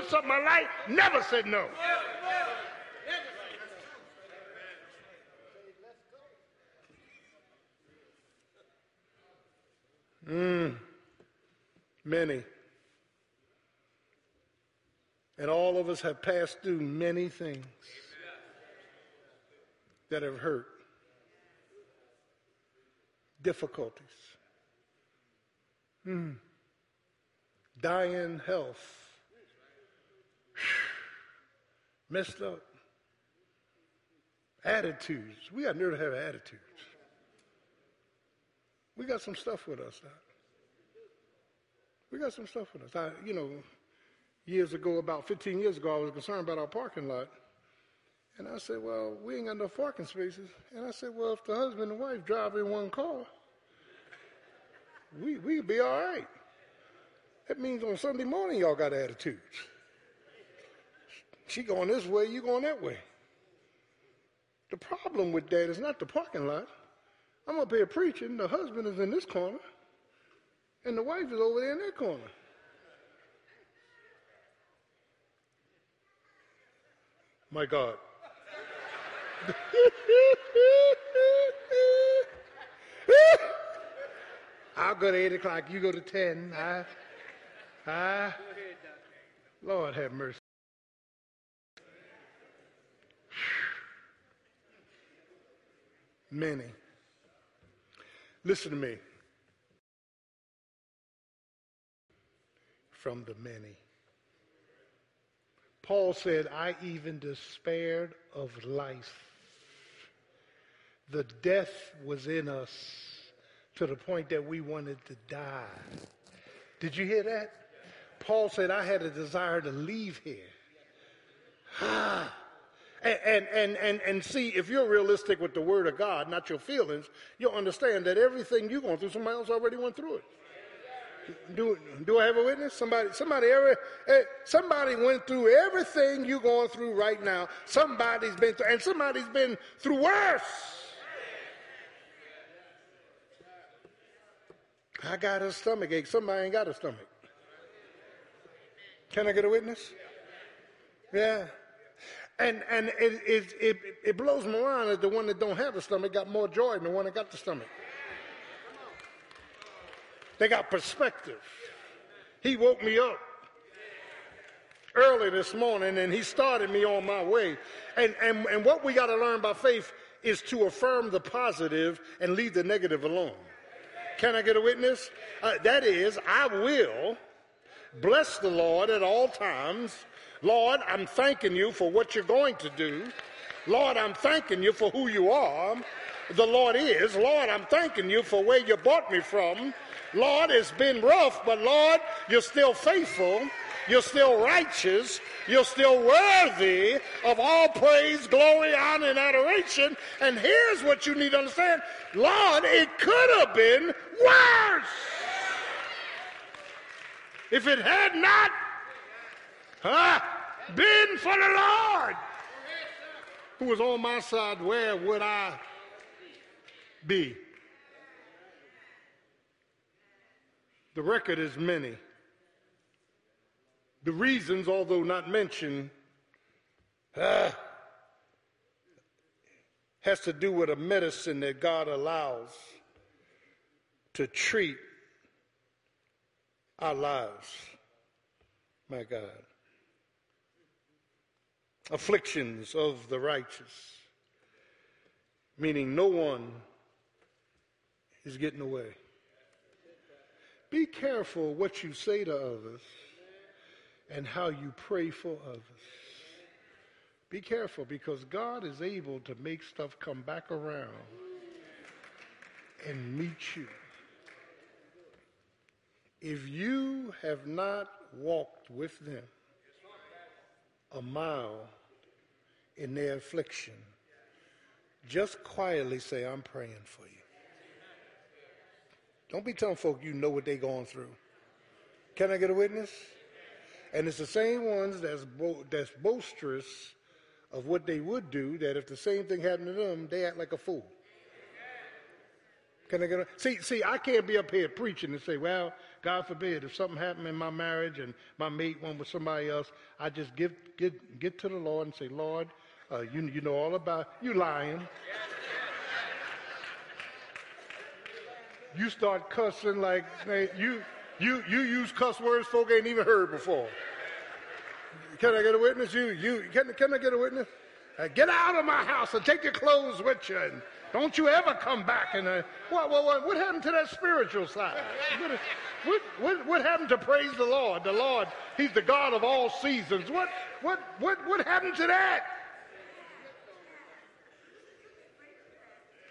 doing something I like, never said no. Mm, many. And all of us have passed through many things that have hurt, difficulties, mm. dying health, messed up attitudes. We got nerve to have attitudes. We got some stuff with us now. We got some stuff with us. I, you know, years ago, about 15 years ago, I was concerned about our parking lot. And I said, well, we ain't got enough parking spaces. And I said, well, if the husband and wife drive in one car, we, we'd be all right. That means on Sunday morning, y'all got attitudes. She going this way, you going that way. The problem with that is not the parking lot. I'm up here preaching. The husband is in this corner, and the wife is over there in that corner. My God. I'll go to 8 o'clock. You go to 10. I, I, Lord have mercy. Many. Listen to me. From the many. Paul said, I even despaired of life. The death was in us to the point that we wanted to die. Did you hear that? Paul said, I had a desire to leave here. Ah. And, and, and, and, see, if you're realistic with the word of God, not your feelings, you'll understand that everything you're going through, somebody else already went through it. Do, do I have a witness? Somebody, somebody, ever, eh, somebody went through everything you're going through right now. Somebody's been through, and somebody's been through worse. I got a stomach ache. Somebody ain't got a stomach. Can I get a witness? Yeah. And, and it, it, it, it blows my mind that the one that don't have the stomach got more joy than the one that got the stomach. They got perspective. He woke me up early this morning and he started me on my way. And, and, and what we got to learn by faith is to affirm the positive and leave the negative alone. Can I get a witness? Uh, that is, I will bless the Lord at all times Lord, I'm thanking you for what you're going to do. Lord, I'm thanking you for who you are. The Lord is. Lord, I'm thanking you for where you brought me from. Lord, it's been rough, but Lord, you're still faithful. You're still righteous. You're still worthy of all praise, glory, honor, and adoration. And here's what you need to understand Lord, it could have been worse. If it had not Huh? Been for the Lord who was on my side, where would I be? The record is many. The reasons, although not mentioned, uh, has to do with a medicine that God allows to treat our lives. My God afflictions of the righteous, meaning no one is getting away. Be careful what you say to others and how you pray for others. Be careful because God is able to make stuff come back around and meet you. If you have not walked with them a mile in their affliction, just quietly say, I'm praying for you. Don't be telling folk you know what they're going through. Can I get a witness? And it's the same ones that's, bo- that's boisterous of what they would do that if the same thing happened to them, they act like a fool. Can I get a, see? See, I can't be up here preaching and say, "Well, God forbid, if something happened in my marriage and my mate went with somebody else, I just give get get to the Lord and say, Lord, uh, you you know all about you lying." you start cussing like you you you use cuss words folk ain't even heard before. Can I get a witness? You you can can I get a witness? Uh, get out of my house and take your clothes with you. And don't you ever come back. And uh, what, what, what happened to that spiritual side? What, what, what happened to praise the Lord? The Lord, He's the God of all seasons. What, what, what, what happened to that?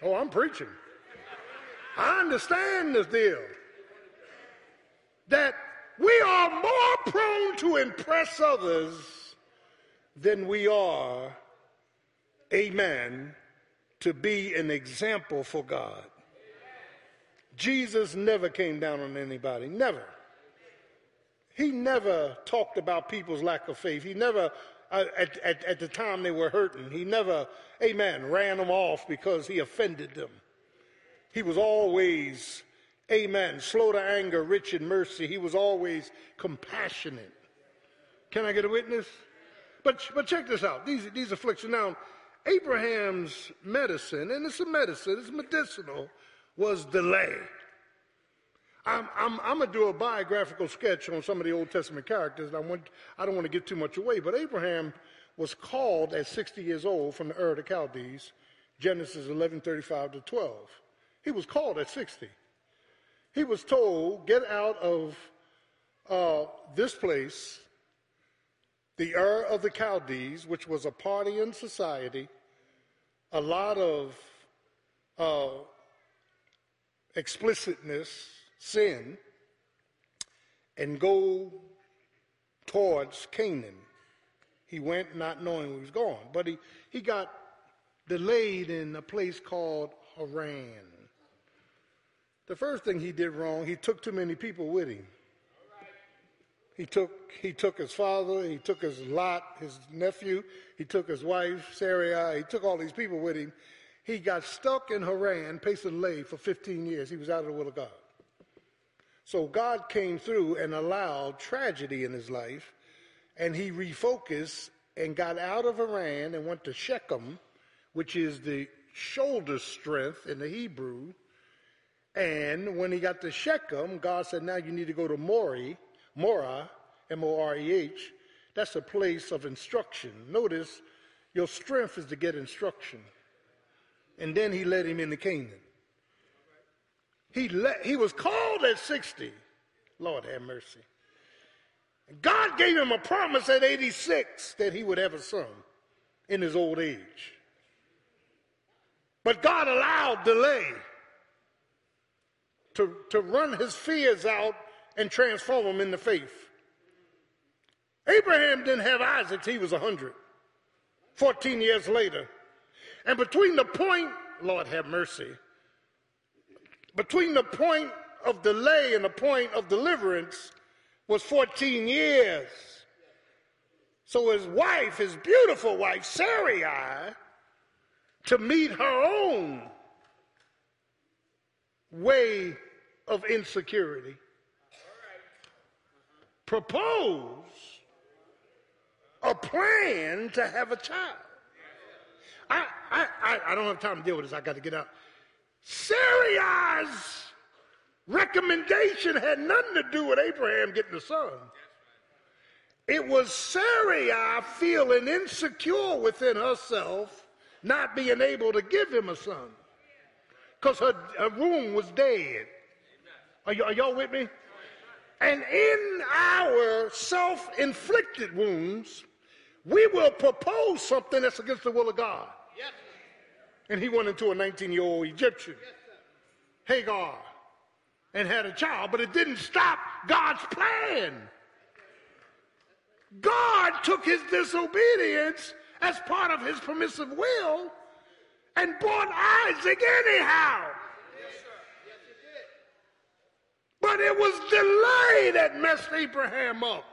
Oh, I'm preaching. I understand this deal. That we are more prone to impress others than we are, amen, to be an example for God. Jesus never came down on anybody, never. He never talked about people's lack of faith. He never, uh, at, at, at the time they were hurting, he never, amen, ran them off because he offended them. He was always, amen, slow to anger, rich in mercy. He was always compassionate. Can I get a witness? But, but check this out. These, these afflictions. Now, Abraham's medicine, and it's a medicine, it's medicinal, was delay. I'm, I'm, I'm going to do a biographical sketch on some of the Old Testament characters, I, want, I don't want to give too much away, but Abraham was called at 60 years old from the Ur of the Chaldees, Genesis 11 35 to 12. He was called at 60. He was told, get out of uh, this place, the Ur of the Chaldees, which was a partying society, a lot of uh, explicitness, sin, and go towards Canaan. He went not knowing where he was going, but he, he got delayed in a place called Haran. The first thing he did wrong, he took too many people with him. He took, he took his father, he took his Lot, his nephew, he took his wife, Sarai, he took all these people with him. He got stuck in Haran, pacing lay for 15 years. He was out of the will of God. So God came through and allowed tragedy in his life, and he refocused and got out of Haran and went to Shechem, which is the shoulder strength in the Hebrew, and when he got to Shechem, God said, now you need to go to Mori, Mora, M-O-R-E-H. That's a place of instruction. Notice, your strength is to get instruction. And then he led him into Canaan. He, let, he was called at 60. Lord have mercy. God gave him a promise at 86 that he would have a son in his old age. But God allowed delay to, to run his fears out and transform them into faith. Abraham didn't have Isaac he was 100, 14 years later. And between the point, Lord have mercy, between the point of delay and the point of deliverance was 14 years. So his wife, his beautiful wife, Sarai, to meet her own way of insecurity. Propose a plan to have a child. I, I, I, I don't have time to deal with this. I got to get out. Sarai's recommendation had nothing to do with Abraham getting a son. It was Sarai feeling insecure within herself, not being able to give him a son because her, her womb was dead. Are, y- are y'all with me? And in our self inflicted wounds, we will propose something that's against the will of God. And he went into a 19 year old Egyptian, Hagar, and had a child, but it didn't stop God's plan. God took his disobedience as part of his permissive will and brought Isaac anyhow. But it was delay that messed Abraham up.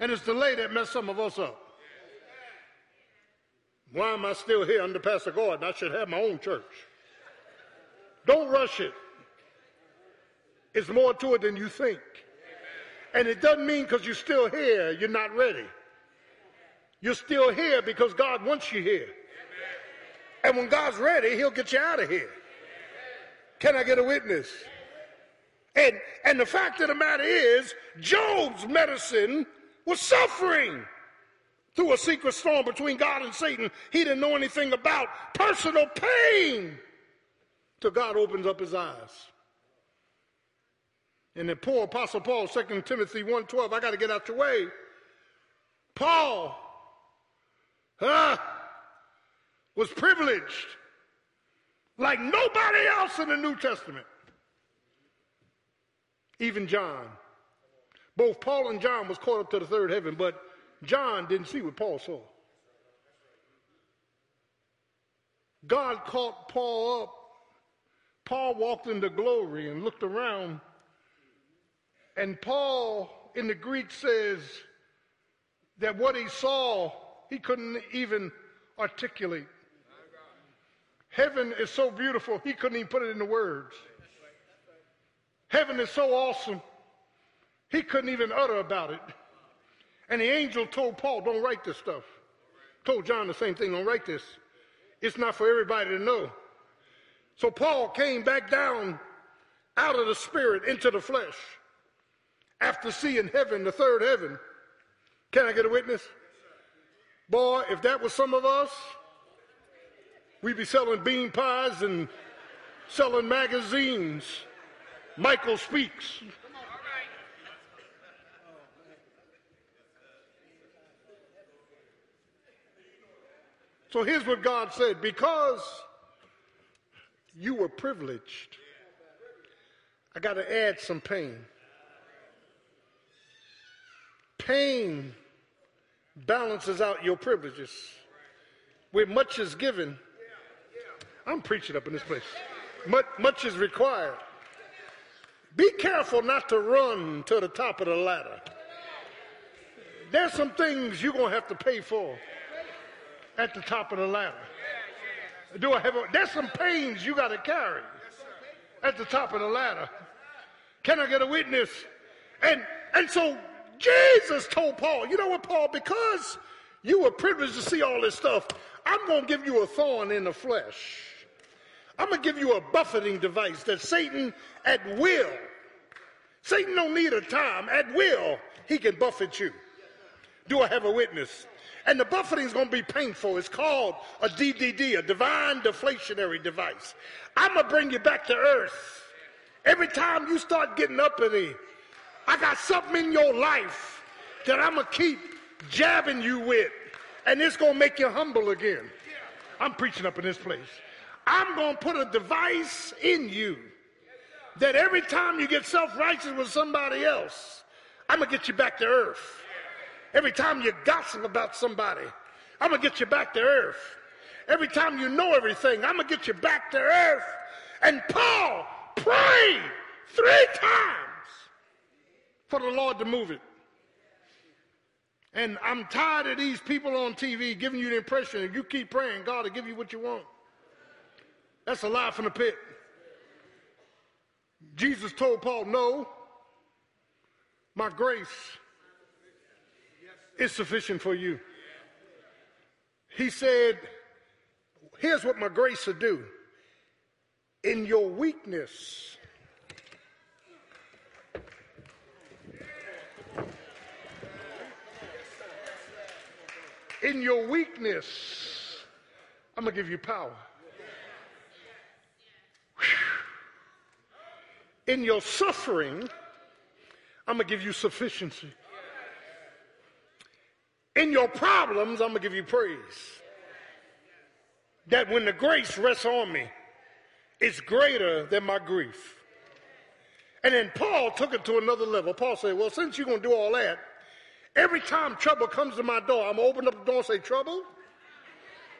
And it's delay that messed some of us up. Why am I still here under Pastor Gordon? I should have my own church. Don't rush it. It's more to it than you think. And it doesn't mean because you're still here, you're not ready. You're still here because God wants you here. And when God's ready, he'll get you out of here. Can I get a witness? And, and the fact of the matter is, Job's medicine was suffering through a secret storm between God and Satan. He didn't know anything about personal pain till God opens up his eyes. And then poor Apostle Paul, 2 Timothy 1.12, I got to get out your way. Paul uh, was privileged like nobody else in the New Testament. Even John. Both Paul and John was caught up to the third heaven, but John didn't see what Paul saw. God caught Paul up. Paul walked into glory and looked around and Paul in the Greek says that what he saw, he couldn't even articulate. Heaven is so beautiful, he couldn't even put it into words. Heaven is so awesome, he couldn't even utter about it. And the angel told Paul, don't write this stuff. Told John the same thing, don't write this. It's not for everybody to know. So Paul came back down out of the spirit into the flesh after seeing heaven, the third heaven. Can I get a witness? Boy, if that was some of us, we'd be selling bean pies and selling magazines. Muhammad Speaks. So here's what God said because you were privileged, I got to add some pain. Pain balances out your privileges. Where much is given, I'm preaching up in this place. Much, much is required. Be careful not to run to the top of the ladder. There's some things you're going to have to pay for at the top of the ladder. Do I have a, there's some pains you got to carry at the top of the ladder. Can I get a witness? And and so Jesus told Paul, you know what, Paul, because you were privileged to see all this stuff, I'm going to give you a thorn in the flesh. I'm going to give you a buffeting device that Satan at will, Satan don't need a time, at will, he can buffet you. Do I have a witness? And the buffeting is going to be painful. It's called a DDD, a divine deflationary device. I'm going to bring you back to earth. Every time you start getting uppity, I got something in your life that I'm going to keep jabbing you with, and it's going to make you humble again. I'm preaching up in this place. I'm going to put a device in you that every time you get self righteous with somebody else, I'm going to get you back to earth. Every time you gossip about somebody, I'm going to get you back to earth. Every time you know everything, I'm going to get you back to earth. And Paul prayed three times for the Lord to move it. And I'm tired of these people on TV giving you the impression that you keep praying, God will give you what you want. That's a lie from the pit. Jesus told Paul, No, my grace is sufficient for you. He said, Here's what my grace will do. In your weakness, in your weakness, I'm going to give you power. In your suffering, I'm going to give you sufficiency. In your problems, I'm going to give you praise. That when the grace rests on me, it's greater than my grief. And then Paul took it to another level. Paul said, Well, since you're going to do all that, Every time trouble comes to my door, I'm going to open up the door and say, Trouble,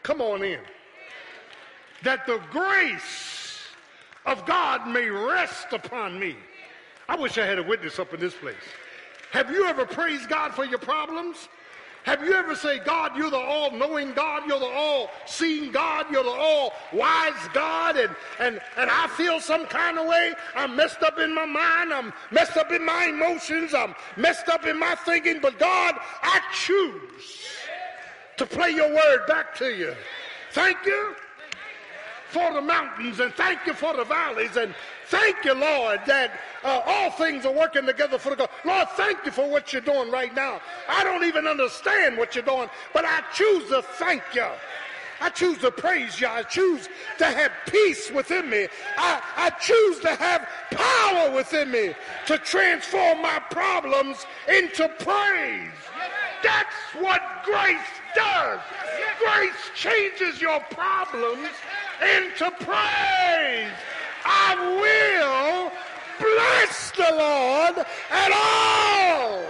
come on in. That the grace of God may rest upon me. I wish I had a witness up in this place. Have you ever praised God for your problems? Have you ever said, God, you're the all knowing God, you're the all seeing God, you're the all wise God, and, and, and I feel some kind of way? I'm messed up in my mind, I'm messed up in my emotions, I'm messed up in my thinking, but God, I choose to play your word back to you. Thank you for the mountains and thank you for the valleys and thank you, Lord, that uh, all things are working together for the good. Lord, thank you for what you're doing right now. I don't even understand what you're doing, but I choose to thank you. I choose to praise you. I choose to have peace within me. I, I choose to have power within me to transform my problems into praise. That's what grace does. Grace changes your problems into praise. I will bless the Lord at all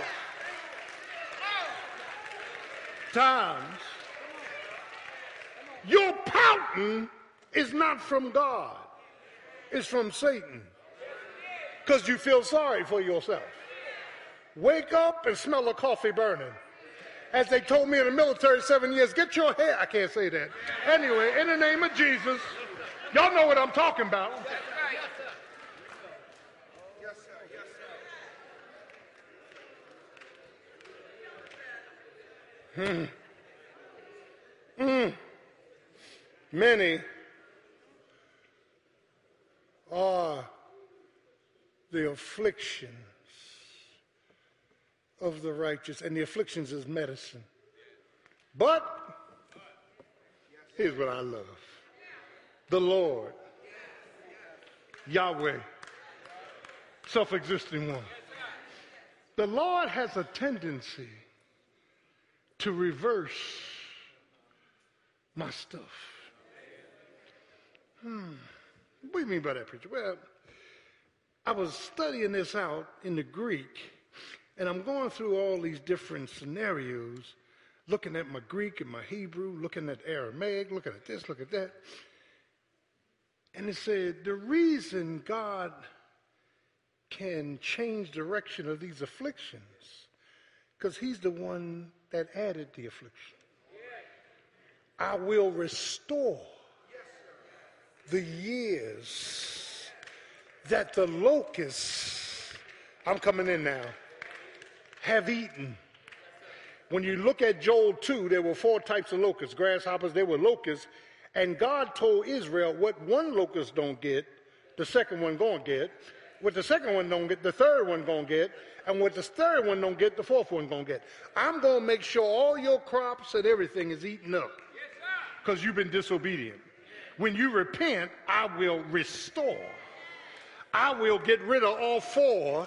times. Your pouting is not from God, it's from Satan because you feel sorry for yourself. Wake up and smell the coffee burning as they told me in the military seven years, get your hair. I can't say that. Anyway, in the name of Jesus, y'all know what I'm talking about. Yes, sir. Yes, sir. Hmm. Hmm. Many are the afflictions of the righteous, and the afflictions is medicine. But here's what I love the Lord, Yahweh, self existing one. The Lord has a tendency to reverse my stuff. Hmm. What do you mean by that, preacher? Well, I was studying this out in the Greek and I'm going through all these different scenarios, looking at my Greek and my Hebrew, looking at Aramaic, looking at this, look at that. And it said, the reason God can change direction of these afflictions, because he's the one that added the affliction. I will restore the years that the locusts, I'm coming in now, have eaten. When you look at Joel 2, there were four types of locusts grasshoppers, there were locusts. And God told Israel what one locust don't get, the second one gonna get. What the second one don't get, the third one gonna get. And what the third one don't get, the fourth one gonna get. I'm gonna make sure all your crops and everything is eaten up. Because you've been disobedient. When you repent, I will restore. I will get rid of all four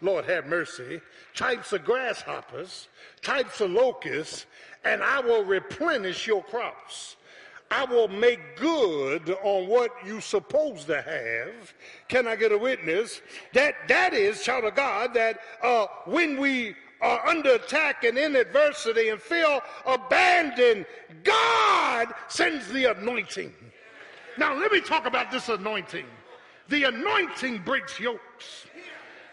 Lord have mercy, types of grasshoppers, types of locusts, and I will replenish your crops. I will make good on what you supposed to have. Can I get a witness? That that is, child of God, that uh, when we are under attack and in adversity and feel abandoned, God sends the anointing. Now let me talk about this anointing. The anointing breaks yokes.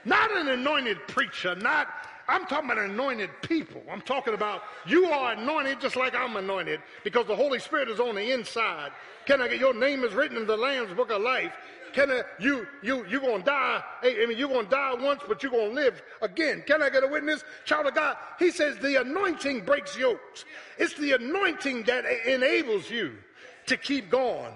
Not an anointed preacher, not, I'm talking about anointed people. I'm talking about you are anointed just like I'm anointed because the Holy Spirit is on the inside. Can I get your name is written in the Lamb's book of life? Can I, you, you, you're going to die. I mean, you're going to die once, but you're going to live again. Can I get a witness? Child of God, he says the anointing breaks yokes. It's the anointing that enables you to keep going.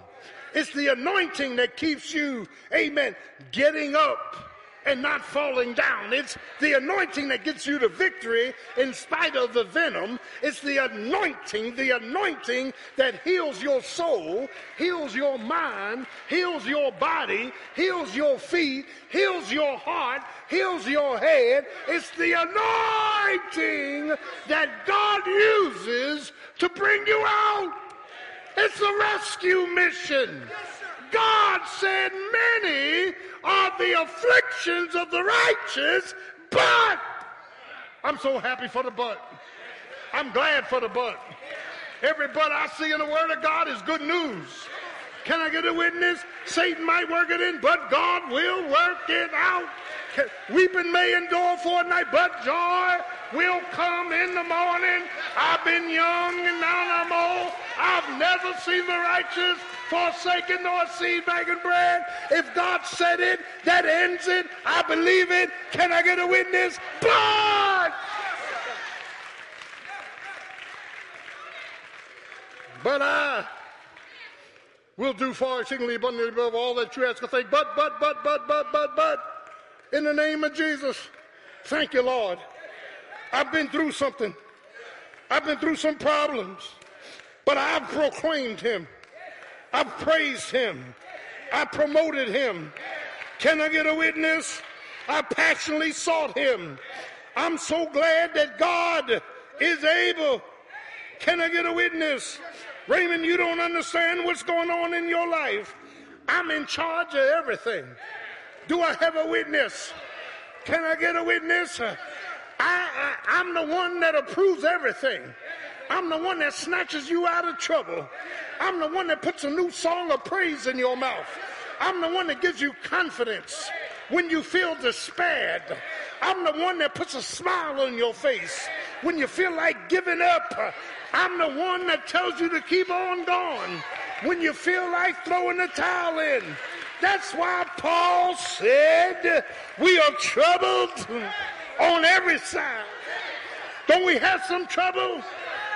It's the anointing that keeps you, amen, getting up and not falling down. It's the anointing that gets you to victory in spite of the venom. It's the anointing, the anointing that heals your soul, heals your mind, heals your body, heals your feet, heals your heart, heals your head. It's the anointing that God uses to bring you out. It's a rescue mission. God said, Many are the afflictions of the righteous, but I'm so happy for the but. I'm glad for the but. Every but I see in the Word of God is good news. Can I get a witness? Satan might work it in, but God will work it out. Weeping may endure for a night, but joy will come in the morning. I've been young and now I'm old. I've never seen the righteous forsaken nor seed begging bread. If God said it, that ends it. I believe it. Can I get a witness? Blood! But I will do far exceedingly abundantly above all that you ask or think. But, but, but, but, but, but, but, in the name of Jesus, thank you, Lord. I've been through something. I've been through some problems, but I've proclaimed him. I've praised him. I promoted him. Can I get a witness? I passionately sought him. I'm so glad that God is able. Can I get a witness? Raymond, you don't understand what's going on in your life. I'm in charge of everything. Do I have a witness? Can I get a witness? I, I, I'm the one that approves everything. I'm the one that snatches you out of trouble. I'm the one that puts a new song of praise in your mouth. I'm the one that gives you confidence when you feel despaired. I'm the one that puts a smile on your face when you feel like giving up. I'm the one that tells you to keep on going when you feel like throwing the towel in. That's why Paul said, We are troubled on every side. Don't we have some trouble?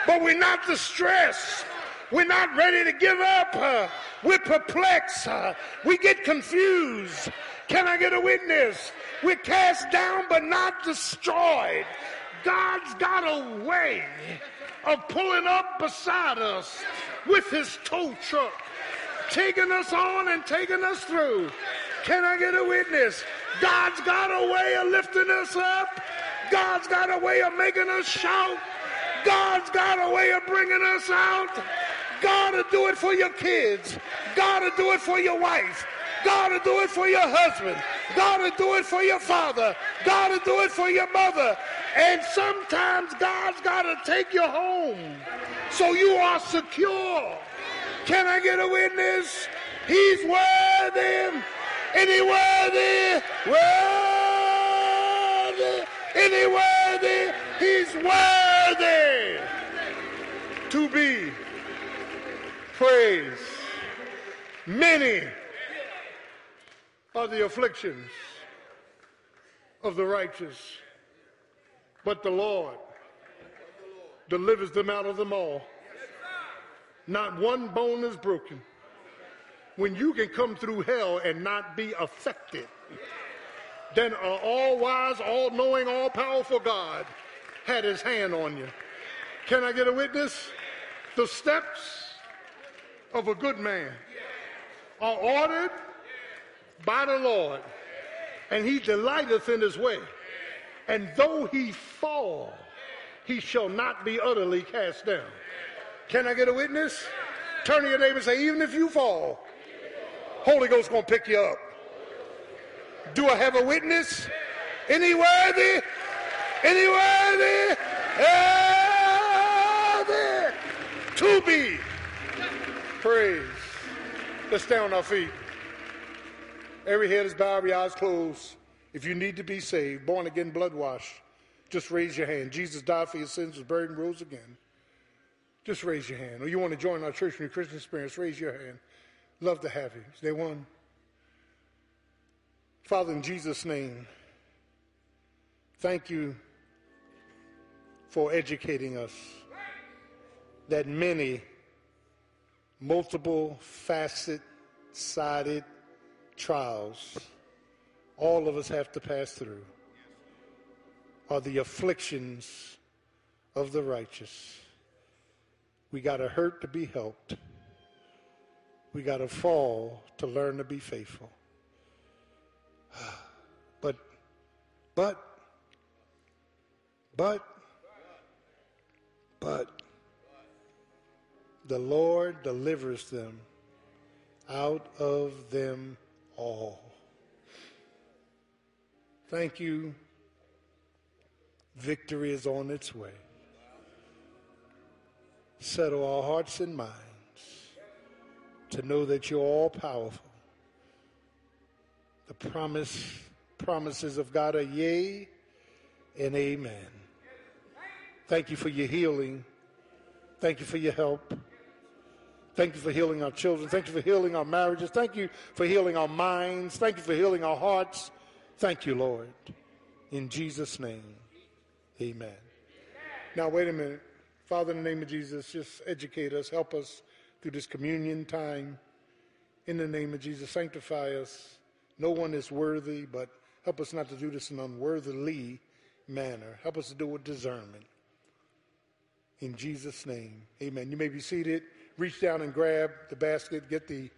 But we're not distressed. We're not ready to give up. We're perplexed. We get confused. Can I get a witness? We're cast down but not destroyed. God's got a way of pulling up beside us with his tow truck, taking us on and taking us through. Can I get a witness? God's got a way of lifting us up. God's got a way of making us shout. God's got a way of bringing us out. God will do it for your kids. God will do it for your wife. God will do it for your husband. God will do it for your father. God will do it for your mother. And sometimes God's got to take you home so you are secure. Can I get a witness? He's worthy. Any worthy? Worthy. Any worthy? He's worthy to be praised. Many are the afflictions of the righteous, but the Lord delivers them out of them all. Not one bone is broken. When you can come through hell and not be affected, then an all wise, all knowing, all powerful God had his hand on you. Can I get a witness? The steps of a good man are ordered by the Lord, and he delighteth in his way. And though he fall, he shall not be utterly cast down. Can I get a witness? Turn to your neighbor and say, even if you fall, Holy Ghost gonna pick you up. Do I have a witness? Any worthy? Any worthy? Worthy to be Praise. Let's stay on our feet. Every head is bowed, every eyes closed. If you need to be saved, born again, blood washed, just raise your hand. Jesus died for your sins, was buried, and rose again. Just raise your hand. Or you want to join our church in the Christian experience, raise your hand. Love to have you. There one? Father, in Jesus' name, thank you for educating us that many multiple facet sided trials all of us have to pass through are the afflictions of the righteous. We got to hurt to be helped. We got to fall to learn to be faithful. But, but, but, but, the Lord delivers them out of them all. Thank you. Victory is on its way. Settle our hearts and minds to know that you're all powerful. The promise, promises of God are yea and amen. Thank you for your healing. Thank you for your help. Thank you for healing our children. Thank you for healing our marriages. Thank you for healing our minds. Thank you for healing our hearts. Thank you, Lord. In Jesus' name, amen. Now, wait a minute. Father, in the name of Jesus, just educate us, help us through this communion time. In the name of Jesus, sanctify us. No one is worthy, but help us not to do this in an unworthily manner. Help us to do it with discernment. In Jesus' name, amen. You may be seated. Reach down and grab the basket, get the